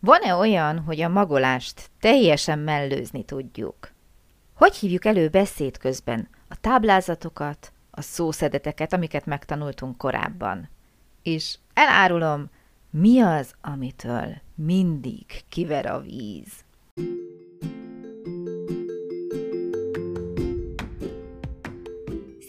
Van-e olyan, hogy a magolást teljesen mellőzni tudjuk? Hogy hívjuk elő beszéd közben a táblázatokat, a szószedeteket, amiket megtanultunk korábban? És elárulom, mi az, amitől mindig kiver a víz?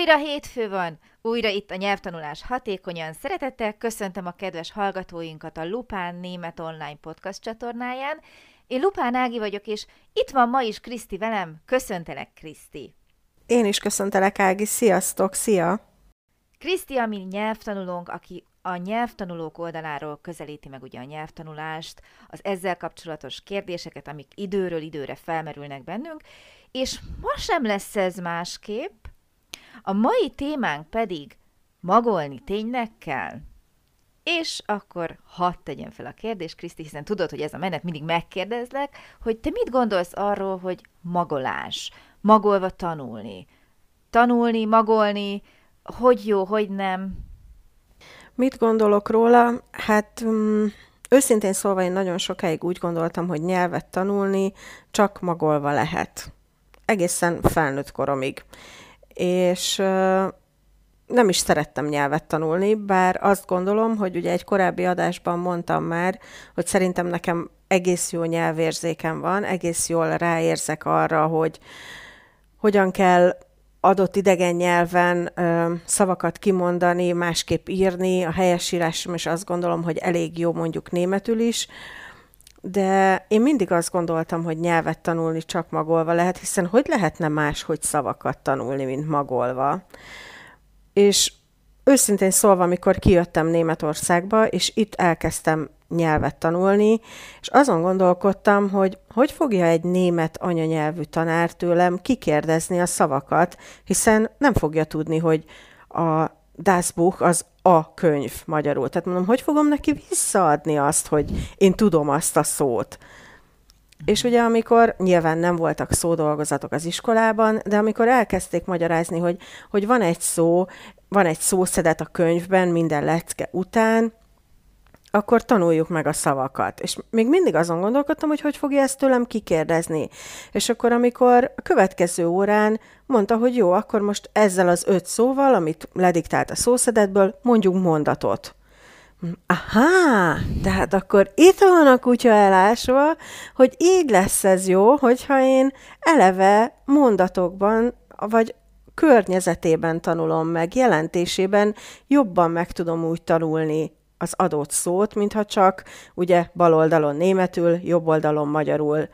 Újra hétfő van, újra itt a nyelvtanulás hatékonyan. Szeretettel köszöntöm a kedves hallgatóinkat a Lupán Német Online Podcast csatornáján. Én Lupán Ági vagyok, és itt van ma is Kriszti velem. Köszöntelek, Kriszti! Én is köszöntelek, Ági. Sziasztok, szia! Kriszti a mi nyelvtanulónk, aki a nyelvtanulók oldaláról közelíti meg ugye a nyelvtanulást, az ezzel kapcsolatos kérdéseket, amik időről időre felmerülnek bennünk, és ma sem lesz ez másképp, a mai témánk pedig magolni tényleg kell? És akkor hadd tegyen fel a kérdést, Kriszti, hiszen tudod, hogy ez a menet mindig megkérdezlek, hogy te mit gondolsz arról, hogy magolás, magolva tanulni, tanulni, magolni, hogy jó, hogy nem? Mit gondolok róla? Hát um, őszintén szólva én nagyon sokáig úgy gondoltam, hogy nyelvet tanulni csak magolva lehet. Egészen felnőtt koromig és nem is szerettem nyelvet tanulni, bár azt gondolom, hogy ugye egy korábbi adásban mondtam már, hogy szerintem nekem egész jó nyelvérzékem van, egész jól ráérzek arra, hogy hogyan kell adott idegen nyelven ö, szavakat kimondani, másképp írni, a helyesírásom is azt gondolom, hogy elég jó mondjuk németül is, de én mindig azt gondoltam, hogy nyelvet tanulni csak magolva lehet, hiszen hogy lehetne más, hogy szavakat tanulni, mint magolva. És őszintén szólva, amikor kijöttem Németországba, és itt elkezdtem nyelvet tanulni, és azon gondolkodtam, hogy hogy fogja egy német anyanyelvű tanár tőlem kikérdezni a szavakat, hiszen nem fogja tudni, hogy a Das Buch az a könyv magyarul. Tehát mondom, hogy fogom neki visszaadni azt, hogy én tudom azt a szót. És ugye amikor nyilván nem voltak szódolgozatok az iskolában, de amikor elkezdték magyarázni, hogy, hogy van egy szó, van egy szószedet a könyvben minden lecke után, akkor tanuljuk meg a szavakat. És még mindig azon gondolkodtam, hogy hogy fogja ezt tőlem kikérdezni. És akkor, amikor a következő órán mondta, hogy jó, akkor most ezzel az öt szóval, amit lediktált a szószedetből, mondjuk mondatot. Aha, tehát akkor itt van a kutya elásva, hogy így lesz ez jó, hogyha én eleve mondatokban, vagy környezetében tanulom meg, jelentésében jobban meg tudom úgy tanulni az adott szót, mintha csak ugye bal oldalon németül, jobb oldalon magyarul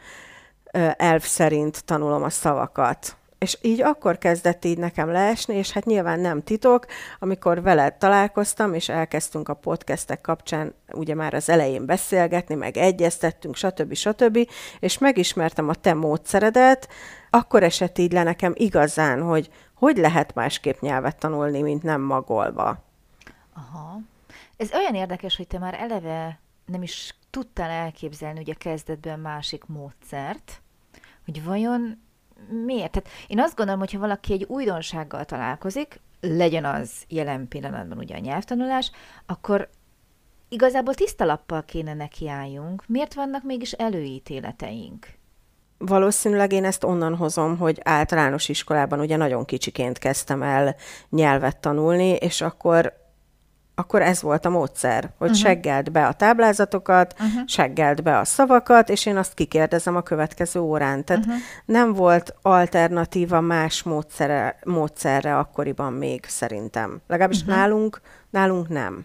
elv szerint tanulom a szavakat. És így akkor kezdett így nekem leesni, és hát nyilván nem titok, amikor veled találkoztam, és elkezdtünk a podcastek kapcsán ugye már az elején beszélgetni, meg egyeztettünk, stb. stb. és megismertem a te módszeredet, akkor esett így le nekem igazán, hogy hogy lehet másképp nyelvet tanulni, mint nem magolva. Aha. Ez olyan érdekes, hogy te már eleve nem is tudtál elképzelni ugye kezdetben másik módszert, hogy vajon miért? Tehát én azt gondolom, hogy ha valaki egy újdonsággal találkozik, legyen az jelen pillanatban ugye a nyelvtanulás, akkor igazából tiszta lappal kéne nekiálljunk. Miért vannak mégis előítéleteink? Valószínűleg én ezt onnan hozom, hogy általános iskolában ugye nagyon kicsiként kezdtem el nyelvet tanulni, és akkor akkor ez volt a módszer, hogy uh-huh. seggeld be a táblázatokat, uh-huh. seggeld be a szavakat, és én azt kikérdezem a következő órán. Tehát uh-huh. nem volt alternatíva más módszere, módszerre akkoriban még szerintem. Legalábbis uh-huh. nálunk, nálunk nem.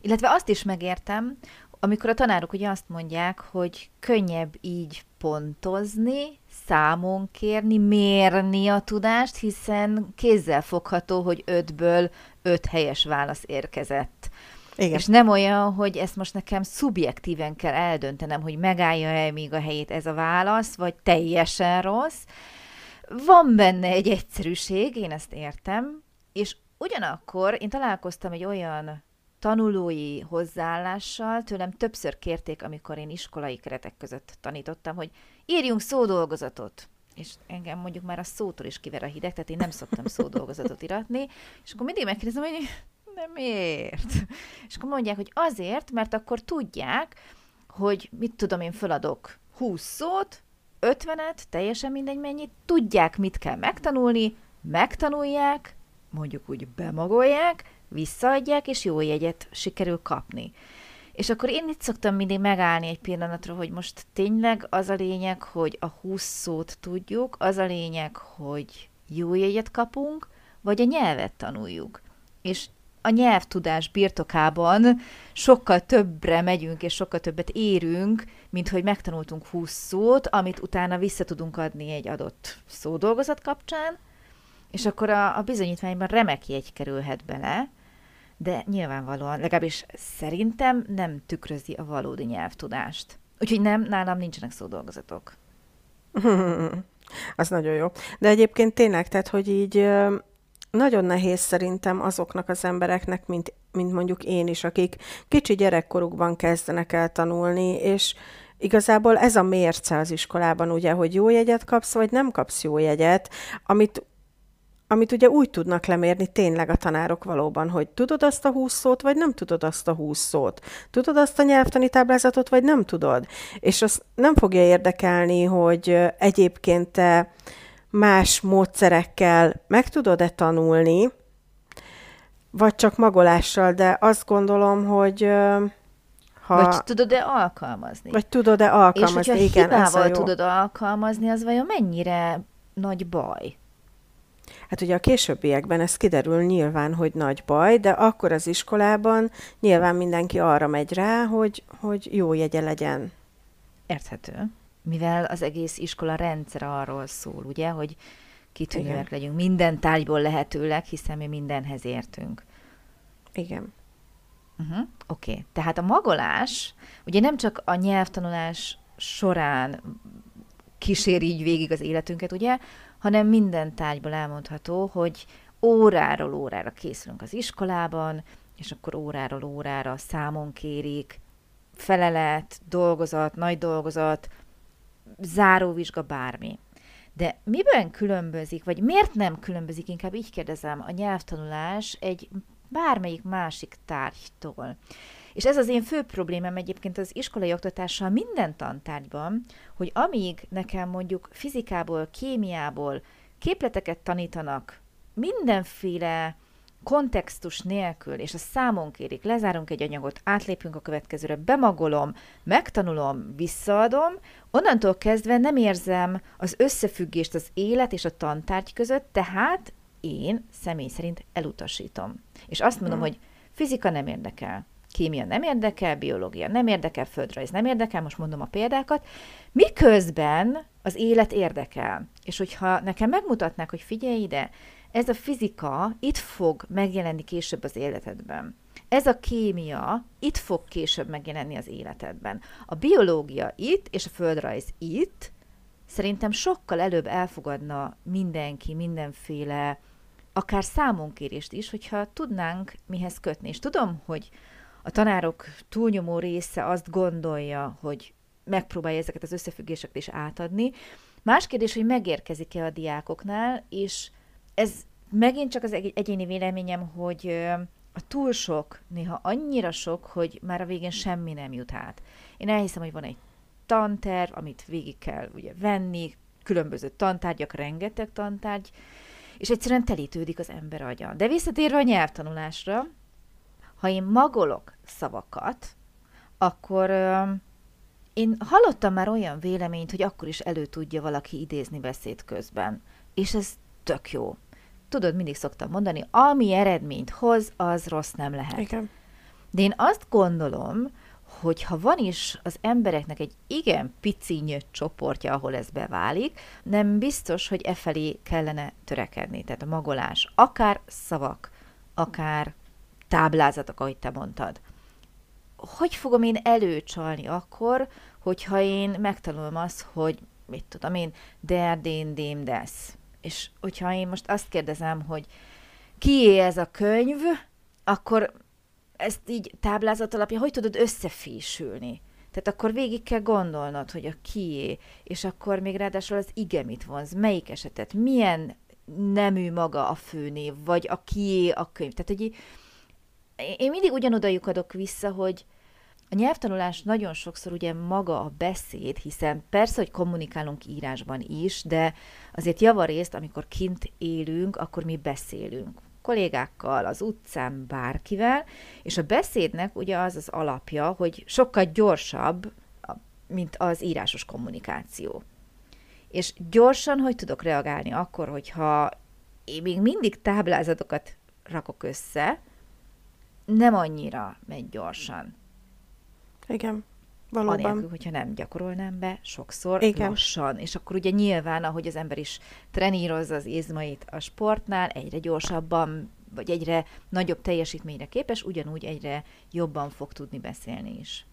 Illetve azt is megértem, amikor a tanárok ugye azt mondják, hogy könnyebb így pontozni, számon kérni, mérni a tudást, hiszen kézzel fogható, hogy ötből öt helyes válasz érkezett. Igen. És nem olyan, hogy ezt most nekem szubjektíven kell eldöntenem, hogy megállja-e még a helyét ez a válasz, vagy teljesen rossz. Van benne egy egyszerűség, én ezt értem, és ugyanakkor én találkoztam egy olyan tanulói hozzáállással, tőlem többször kérték, amikor én iskolai keretek között tanítottam, hogy írjunk szódolgozatot. És engem mondjuk már a szótól is kiver a hideg, tehát én nem szoktam szódolgozatot iratni, és akkor mindig megkérdezem, hogy de miért? És akkor mondják, hogy azért, mert akkor tudják, hogy mit tudom én, föladok 20 szót, 50-et, teljesen mindegy mennyit, tudják, mit kell megtanulni, megtanulják, mondjuk úgy bemagolják, visszaadják, és jó jegyet sikerül kapni. És akkor én itt szoktam mindig megállni egy pillanatra, hogy most tényleg az a lényeg, hogy a 20 szót tudjuk, az a lényeg, hogy jó jegyet kapunk, vagy a nyelvet tanuljuk. És a nyelvtudás birtokában sokkal többre megyünk, és sokkal többet érünk, mint hogy megtanultunk 20 szót, amit utána vissza tudunk adni egy adott szódolgozat kapcsán, és akkor a, a bizonyítványban remek jegy kerülhet bele, de nyilvánvalóan, legalábbis szerintem nem tükrözi a valódi nyelvtudást. Úgyhogy nem, nálam nincsenek szódolgozatok. Az nagyon jó. De egyébként tényleg, tehát, hogy így nagyon nehéz szerintem azoknak az embereknek, mint, mint mondjuk én is, akik kicsi gyerekkorukban kezdenek el tanulni, és igazából ez a mérce az iskolában, ugye, hogy jó jegyet kapsz, vagy nem kapsz jó jegyet, amit amit ugye úgy tudnak lemérni tényleg a tanárok valóban, hogy tudod azt a húsz szót, vagy nem tudod azt a húsz szót. Tudod azt a nyelvtani táblázatot, vagy nem tudod. És az nem fogja érdekelni, hogy egyébként te más módszerekkel meg tudod-e tanulni, vagy csak magolással, de azt gondolom, hogy ha... Vagy tudod-e alkalmazni? Vagy tudod-e alkalmazni, És hogyha igen, hibával tudod alkalmazni, az vajon mennyire nagy baj? Hát ugye a későbbiekben ez kiderül nyilván, hogy nagy baj, de akkor az iskolában nyilván mindenki arra megy rá, hogy, hogy jó jegye legyen. Érthető. Mivel az egész iskola rendszer arról szól, ugye, hogy kitűnőek legyünk minden tárgyból lehetőleg, hiszen mi mindenhez értünk. Igen. Uh-huh. Oké, okay. tehát a magolás, ugye nem csak a nyelvtanulás során kíséri így végig az életünket, ugye, hanem minden tárgyból elmondható, hogy óráról órára készülünk az iskolában, és akkor óráról órára számon kérik, felelet, dolgozat, nagy dolgozat, záróvizsga, bármi. De miben különbözik, vagy miért nem különbözik, inkább így kérdezem, a nyelvtanulás egy bármelyik másik tárgytól? És ez az én fő problémám egyébként az iskolai oktatással minden tantárgyban, hogy amíg nekem mondjuk fizikából, kémiából képleteket tanítanak, mindenféle kontextus nélkül, és a számon kérik, lezárunk egy anyagot, átlépünk a következőre, bemagolom, megtanulom, visszaadom, onnantól kezdve nem érzem az összefüggést az élet és a tantárgy között, tehát én személy szerint elutasítom. És azt mondom, hmm. hogy fizika nem érdekel, kémia nem érdekel, biológia nem érdekel, földrajz nem érdekel, most mondom a példákat, miközben az élet érdekel. És hogyha nekem megmutatnák, hogy figyelj ide, ez a fizika itt fog megjelenni később az életedben. Ez a kémia itt fog később megjelenni az életedben. A biológia itt, és a földrajz itt, szerintem sokkal előbb elfogadna mindenki mindenféle, akár számonkérést is, hogyha tudnánk mihez kötni. És tudom, hogy a tanárok túlnyomó része azt gondolja, hogy megpróbálja ezeket az összefüggéseket is átadni. Más kérdés, hogy megérkezik-e a diákoknál, és ez megint csak az egyéni véleményem, hogy a túl sok, néha annyira sok, hogy már a végén semmi nem jut át. Én elhiszem, hogy van egy tanterv, amit végig kell ugye venni, különböző tantárgyak, rengeteg tantárgy, és egyszerűen telítődik az ember agya. De visszatérve a nyelvtanulásra, ha én magolok szavakat, akkor én hallottam már olyan véleményt, hogy akkor is elő tudja valaki idézni beszéd közben. És ez tök jó. Tudod, mindig szoktam mondani, ami eredményt hoz, az rossz nem lehet. Igen. De én azt gondolom, hogy ha van is az embereknek egy igen pici csoportja, ahol ez beválik, nem biztos, hogy e felé kellene törekedni. Tehát a magolás, akár szavak, akár táblázatok, ahogy te mondtad. Hogy fogom én előcsalni akkor, hogyha én megtanulom azt, hogy mit tudom én, der, dén, dém, desz. És hogyha én most azt kérdezem, hogy kié ez a könyv, akkor ezt így táblázat alapján hogy tudod összefésülni? Tehát akkor végig kell gondolnod, hogy a kié, és akkor még ráadásul az ige mit vonz, melyik esetet, milyen nemű maga a főnév, vagy a kié a könyv. Tehát, hogy én mindig ugyanoda lyukadok vissza, hogy a nyelvtanulás nagyon sokszor ugye maga a beszéd, hiszen persze, hogy kommunikálunk írásban is, de azért javarészt, amikor kint élünk, akkor mi beszélünk kollégákkal, az utcán, bárkivel, és a beszédnek ugye az az alapja, hogy sokkal gyorsabb, mint az írásos kommunikáció. És gyorsan hogy tudok reagálni akkor, hogyha én még mindig táblázatokat rakok össze, nem annyira megy gyorsan. Igen. Valóban. Anélkül, hogyha nem gyakorolnám be sokszor Igen. lassan. És akkor ugye nyilván, ahogy az ember is trenírozza az izmait a sportnál, egyre gyorsabban, vagy egyre nagyobb teljesítményre képes, ugyanúgy egyre jobban fog tudni beszélni is.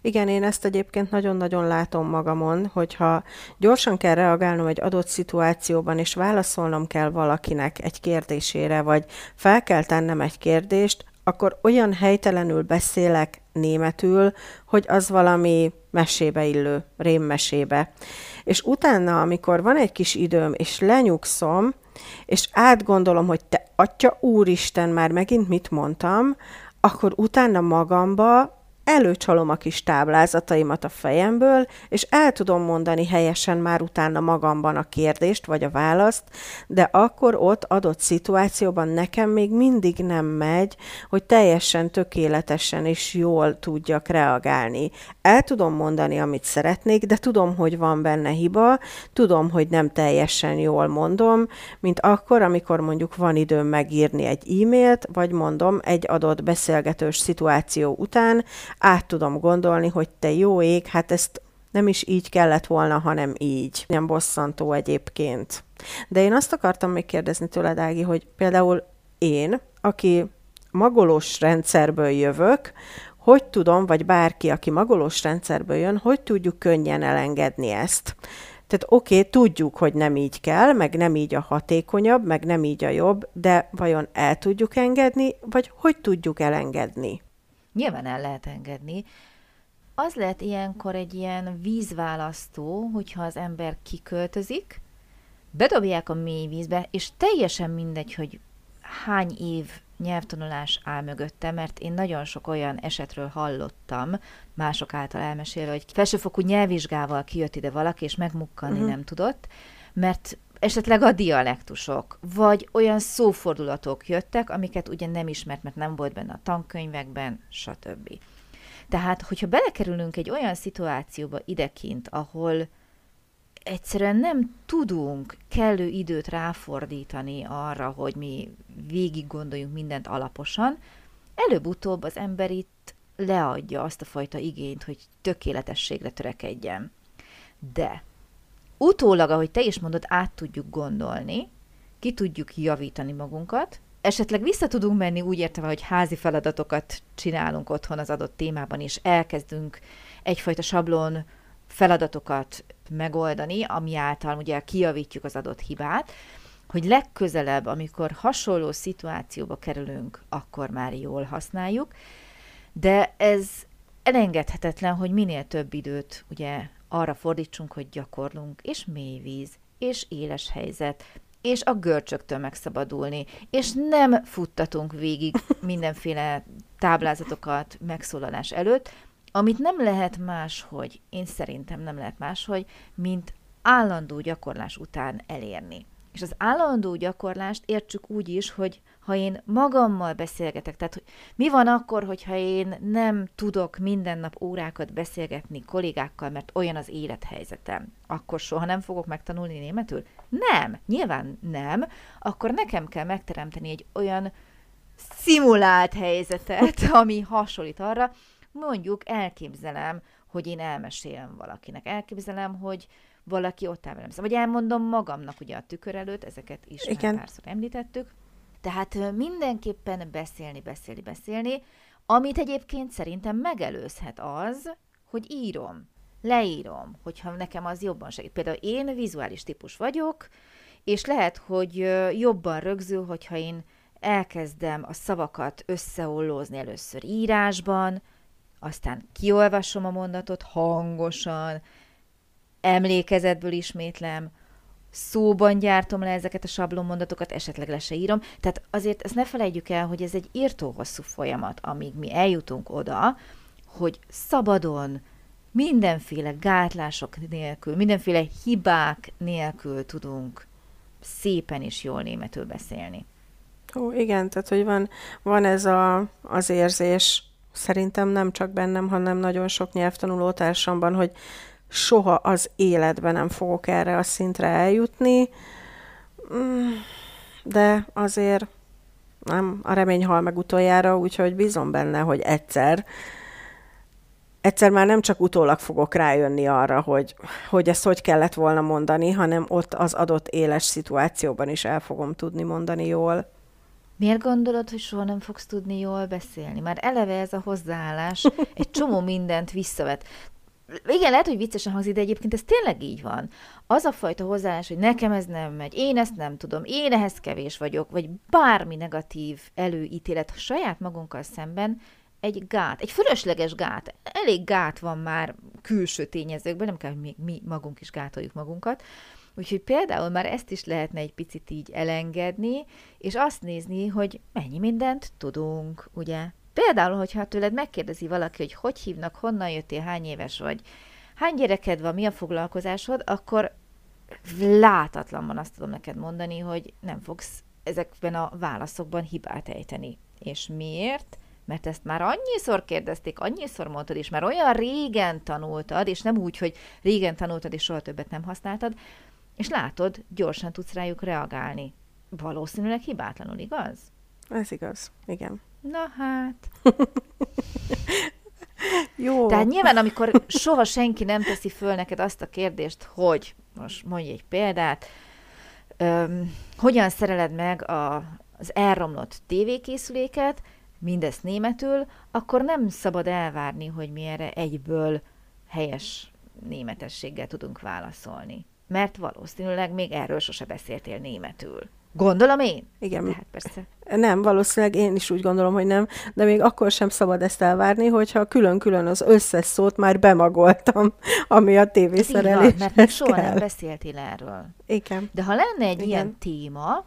Igen, én ezt egyébként nagyon-nagyon látom magamon, hogyha gyorsan kell reagálnom egy adott szituációban, és válaszolnom kell valakinek egy kérdésére, vagy fel kell tennem egy kérdést, akkor olyan helytelenül beszélek németül, hogy az valami mesébe illő, rémmesébe. És utána, amikor van egy kis időm, és lenyugszom, és átgondolom, hogy te atya úristen, már megint mit mondtam, akkor utána magamba előcsalom a kis táblázataimat a fejemből, és el tudom mondani helyesen már utána magamban a kérdést vagy a választ, de akkor ott adott szituációban nekem még mindig nem megy, hogy teljesen tökéletesen és jól tudjak reagálni. El tudom mondani, amit szeretnék, de tudom, hogy van benne hiba, tudom, hogy nem teljesen jól mondom, mint akkor, amikor mondjuk van időm megírni egy e-mailt, vagy mondom egy adott beszélgetős szituáció után, át tudom gondolni, hogy te jó ég, hát ezt nem is így kellett volna, hanem így. Nem bosszantó egyébként. De én azt akartam még kérdezni tőled, Ági, hogy például én, aki magolós rendszerből jövök, hogy tudom, vagy bárki, aki magolós rendszerből jön, hogy tudjuk könnyen elengedni ezt. Tehát oké, okay, tudjuk, hogy nem így kell, meg nem így a hatékonyabb, meg nem így a jobb, de vajon el tudjuk engedni, vagy hogy tudjuk elengedni? Nyilván el lehet engedni. Az lehet ilyenkor egy ilyen vízválasztó, hogyha az ember kiköltözik, bedobják a mély vízbe, és teljesen mindegy, hogy hány év nyelvtanulás áll mögötte, mert én nagyon sok olyan esetről hallottam, mások által elmesélve, hogy felsőfokú nyelvvizsgával kijött ide valaki, és megmukkani uh-huh. nem tudott, mert esetleg a dialektusok, vagy olyan szófordulatok jöttek, amiket ugye nem ismert, mert nem volt benne a tankönyvekben, stb. Tehát, hogyha belekerülünk egy olyan szituációba idekint, ahol egyszerűen nem tudunk kellő időt ráfordítani arra, hogy mi végig gondoljunk mindent alaposan, előbb-utóbb az ember itt leadja azt a fajta igényt, hogy tökéletességre törekedjen. De utólag, ahogy te is mondod, át tudjuk gondolni, ki tudjuk javítani magunkat, esetleg vissza tudunk menni úgy értem, hogy házi feladatokat csinálunk otthon az adott témában, és elkezdünk egyfajta sablon feladatokat megoldani, ami által ugye kijavítjuk az adott hibát, hogy legközelebb, amikor hasonló szituációba kerülünk, akkor már jól használjuk, de ez elengedhetetlen, hogy minél több időt ugye arra fordítsunk, hogy gyakorlunk, és mély víz, és éles helyzet, és a görcsöktől megszabadulni, és nem futtatunk végig mindenféle táblázatokat megszólalás előtt, amit nem lehet máshogy, én szerintem nem lehet máshogy, mint állandó gyakorlás után elérni. És az állandó gyakorlást értsük úgy is, hogy ha én magammal beszélgetek, tehát hogy mi van akkor, hogyha én nem tudok minden nap órákat beszélgetni kollégákkal, mert olyan az élethelyzetem, akkor soha nem fogok megtanulni németül? Nem, nyilván nem. Akkor nekem kell megteremteni egy olyan szimulált helyzetet, ami hasonlít arra, mondjuk elképzelem, hogy én elmesélem valakinek. Elképzelem, hogy valaki ott áll velem. Vagy elmondom magamnak ugye a tükör előtt, ezeket is Igen. már párszor említettük, Tehát mindenképpen beszélni, beszélni, beszélni, amit egyébként szerintem megelőzhet az, hogy írom, leírom, hogyha nekem az jobban segít. Például én vizuális típus vagyok, és lehet, hogy jobban rögzül, hogyha én elkezdem a szavakat összeollózni először írásban, aztán kiolvasom a mondatot hangosan, emlékezetből ismétlem, szóban gyártom le ezeket a sablonmondatokat, esetleg le se írom. Tehát azért ezt ne felejtjük el, hogy ez egy írtó hosszú folyamat, amíg mi eljutunk oda, hogy szabadon, mindenféle gátlások nélkül, mindenféle hibák nélkül tudunk szépen és jól németül beszélni. Ó, igen, tehát hogy van, van ez a, az érzés, szerintem nem csak bennem, hanem nagyon sok nyelvtanuló társamban, hogy soha az életben nem fogok erre a szintre eljutni, mm, de azért nem, a remény hal meg utoljára, úgyhogy bízom benne, hogy egyszer, egyszer már nem csak utólag fogok rájönni arra, hogy, hogy ezt hogy kellett volna mondani, hanem ott az adott éles szituációban is el fogom tudni mondani jól. Miért gondolod, hogy soha nem fogsz tudni jól beszélni? Már eleve ez a hozzáállás egy csomó mindent visszavet. Igen, lehet, hogy viccesen hangzik, de egyébként ez tényleg így van. Az a fajta hozzáállás, hogy nekem ez nem megy, én ezt nem tudom, én ehhez kevés vagyok, vagy bármi negatív előítélet saját magunkkal szemben, egy gát, egy fölösleges gát. Elég gát van már külső tényezőkben, nem kell, hogy mi, mi magunk is gátoljuk magunkat. Úgyhogy például már ezt is lehetne egy picit így elengedni, és azt nézni, hogy mennyi mindent tudunk, ugye? Például, hogyha tőled megkérdezi valaki, hogy hogy hívnak, honnan jöttél, hány éves vagy, hány gyereked van, mi a foglalkozásod, akkor látatlanban azt tudom neked mondani, hogy nem fogsz ezekben a válaszokban hibát ejteni. És miért? Mert ezt már annyiszor kérdezték, annyiszor mondtad, és már olyan régen tanultad, és nem úgy, hogy régen tanultad, és soha többet nem használtad, és látod, gyorsan tudsz rájuk reagálni. Valószínűleg hibátlanul, igaz? Ez igaz, igen. Na hát. Jó. Tehát nyilván, amikor soha senki nem teszi föl neked azt a kérdést, hogy, most mondj egy példát, öm, hogyan szereled meg a, az elromlott tévékészüléket, mindezt németül, akkor nem szabad elvárni, hogy mi erre egyből helyes németességgel tudunk válaszolni. Mert valószínűleg még erről sose beszéltél németül. Gondolom én? Igen. Tehát persze. Nem, valószínűleg én is úgy gondolom, hogy nem, de még akkor sem szabad ezt elvárni, hogyha külön-külön az összes szót már bemagoltam, ami a tévészereléshez mert még soha kell. nem beszéltél erről. Igen. De ha lenne egy Igen. ilyen téma,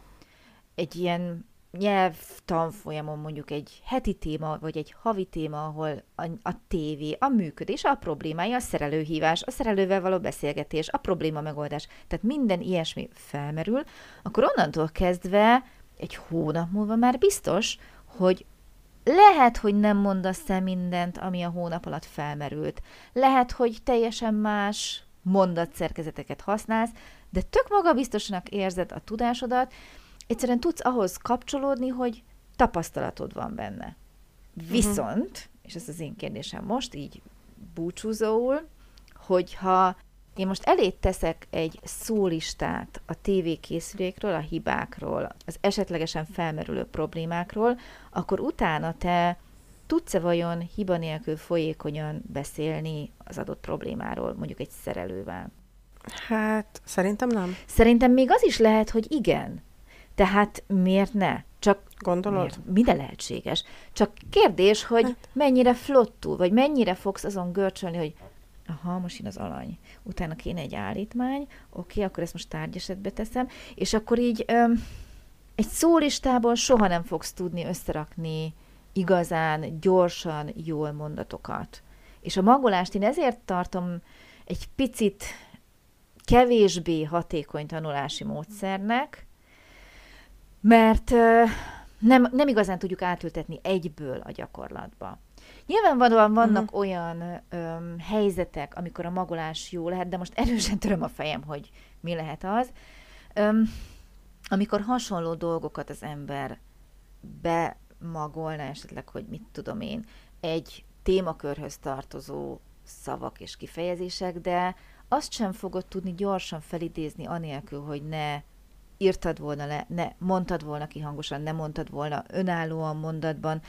egy ilyen nyelvtanfolyamon mondjuk egy heti téma, vagy egy havi téma, ahol a, a tévé, a működés, a problémája, a szerelőhívás, a szerelővel való beszélgetés, a probléma megoldás, tehát minden ilyesmi felmerül, akkor onnantól kezdve egy hónap múlva már biztos, hogy lehet, hogy nem mondasz el mindent, ami a hónap alatt felmerült. Lehet, hogy teljesen más mondatszerkezeteket használsz, de tök magabiztosnak érzed a tudásodat, egyszerűen tudsz ahhoz kapcsolódni, hogy tapasztalatod van benne. Viszont, uh-huh. és ez az én kérdésem most, így búcsúzóul, hogyha én most elé teszek egy szólistát a tévékészülékről, a hibákról, az esetlegesen felmerülő problémákról, akkor utána te tudsz-e vajon hiba nélkül folyékonyan beszélni az adott problémáról, mondjuk egy szerelővel? Hát, szerintem nem. Szerintem még az is lehet, hogy igen. Tehát miért ne? Csak Gondolod? Miért? Minden lehetséges. Csak kérdés, hogy hát. mennyire flottul, vagy mennyire fogsz azon görcsölni, hogy aha, most jön az alany. Utána kéne egy állítmány, oké, akkor ezt most tárgyesetbe teszem, és akkor így öm, egy szólistából soha nem fogsz tudni összerakni igazán, gyorsan, jól mondatokat. És a magolást én ezért tartom egy picit kevésbé hatékony tanulási módszernek, mert nem, nem igazán tudjuk átültetni egyből a gyakorlatba. Nyilvánvalóan vannak uh-huh. olyan öm, helyzetek, amikor a magolás jó lehet, de most erősen töröm a fejem, hogy mi lehet az. Öm, amikor hasonló dolgokat az ember bemagolna, esetleg, hogy mit tudom én, egy témakörhöz tartozó szavak és kifejezések, de azt sem fogod tudni gyorsan felidézni anélkül, hogy ne írtad volna le, ne mondtad volna ki hangosan, ne mondtad volna önállóan mondatban.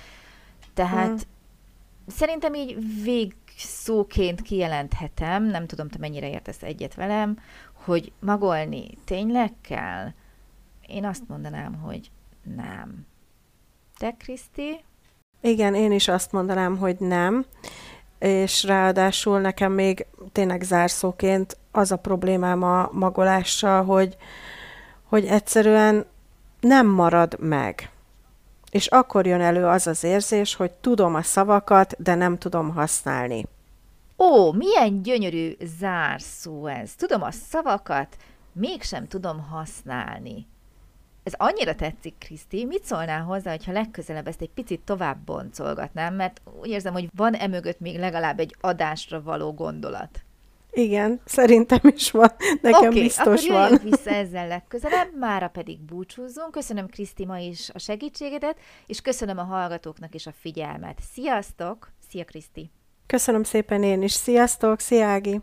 Tehát hmm. szerintem így végszóként kijelenthetem, nem tudom, te mennyire értesz egyet velem, hogy magolni tényleg kell? Én azt mondanám, hogy nem. Te, Kriszti? Igen, én is azt mondanám, hogy nem. És ráadásul nekem még tényleg zárszóként az a problémám a magolással, hogy, hogy egyszerűen nem marad meg. És akkor jön elő az az érzés, hogy tudom a szavakat, de nem tudom használni. Ó, milyen gyönyörű zárszó ez. Tudom a szavakat, mégsem tudom használni. Ez annyira tetszik, Kriszti. Mit szólnál hozzá, hogyha legközelebb ezt egy picit tovább boncolgatnám, mert úgy érzem, hogy van emögött még legalább egy adásra való gondolat. Igen, szerintem is van. Nekem okay, biztos akkor van. vissza ezzel legközelebb, mára pedig búcsúzzunk. Köszönöm Kriszti ma is a segítségedet, és köszönöm a hallgatóknak is a figyelmet. Sziasztok! Szia Kriszti! Köszönöm szépen én is. Sziasztok! Szia Ági!